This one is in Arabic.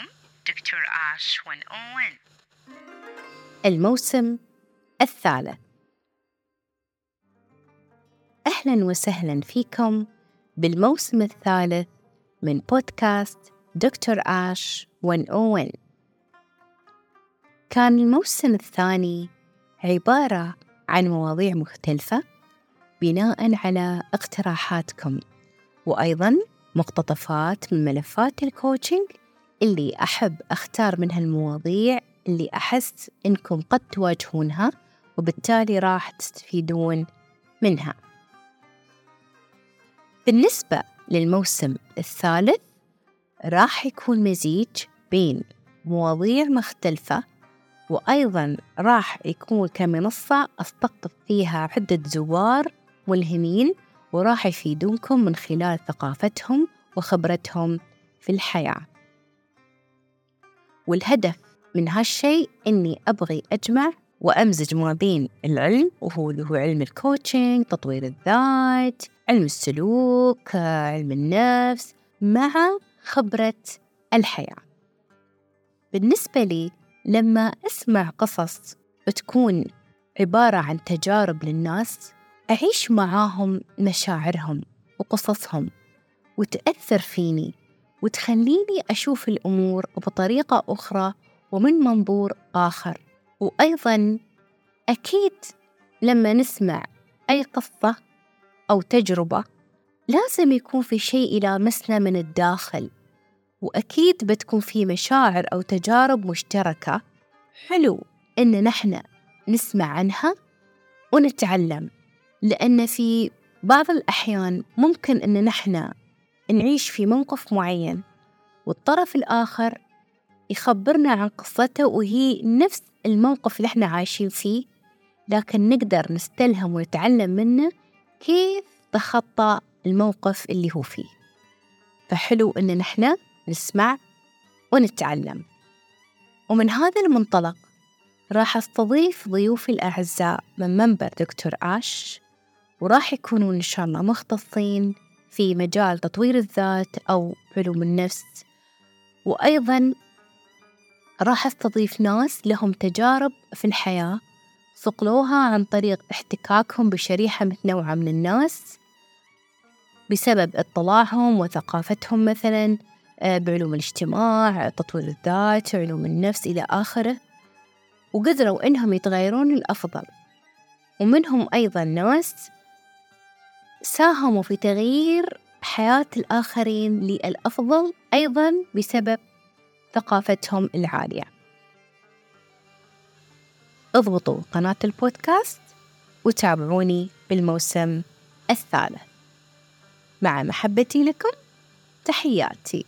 معكم دكتور آش 101 الموسم الثالث. أهلا وسهلا فيكم بالموسم الثالث من بودكاست دكتور آش 101 كان الموسم الثاني عبارة عن مواضيع مختلفة بناء على اقتراحاتكم وأيضا مقتطفات من ملفات الكوتشنج اللي أحب أختار منها المواضيع اللي أحس إنكم قد تواجهونها وبالتالي راح تستفيدون منها. بالنسبة للموسم الثالث راح يكون مزيج بين مواضيع مختلفة وأيضا راح يكون كمنصة أستقطب فيها عدة زوار ملهمين وراح يفيدونكم من خلال ثقافتهم وخبرتهم في الحياة. والهدف من هالشيء إني أبغي أجمع وأمزج ما بين العلم وهو اللي هو علم الكوتشنج تطوير الذات علم السلوك علم النفس مع خبرة الحياة. بالنسبة لي لما أسمع قصص تكون عبارة عن تجارب للناس أعيش معاهم مشاعرهم وقصصهم وتأثر فيني وتخليني أشوف الأمور بطريقة أخرى ومن منظور آخر. وأيضا أكيد لما نسمع أي قصة أو تجربة لازم يكون في شيء يلامسنا من الداخل وأكيد بتكون في مشاعر أو تجارب مشتركة. حلو إن نحن نسمع عنها ونتعلم لأن في بعض الأحيان ممكن إن نحن نعيش في موقف معين والطرف الآخر يخبرنا عن قصته وهي نفس الموقف اللي إحنا عايشين فيه لكن نقدر نستلهم ونتعلم منه كيف تخطى الموقف اللي هو فيه. فحلو إن نحن نسمع ونتعلم. ومن هذا المنطلق راح أستضيف ضيوفي الأعزاء من منبر دكتور آش وراح يكونون إن شاء الله مختصين في مجال تطوير الذات أو علوم النفس. وأيضا راح أستضيف ناس لهم تجارب في الحياة صقلوها عن طريق احتكاكهم بشريحة متنوعة من الناس بسبب اطلاعهم وثقافتهم مثلا آه، بعلوم الاجتماع تطوير الذات علوم النفس إلى آخره. وقدروا إنهم يتغيرون للأفضل. ومنهم أيضا ناس ساهموا في تغيير حياة الآخرين للأفضل أيضا بسبب ثقافتهم العالية. اضبطوا قناة البودكاست وتابعوني بالموسم الثالث. مع محبتي لكم تحياتي.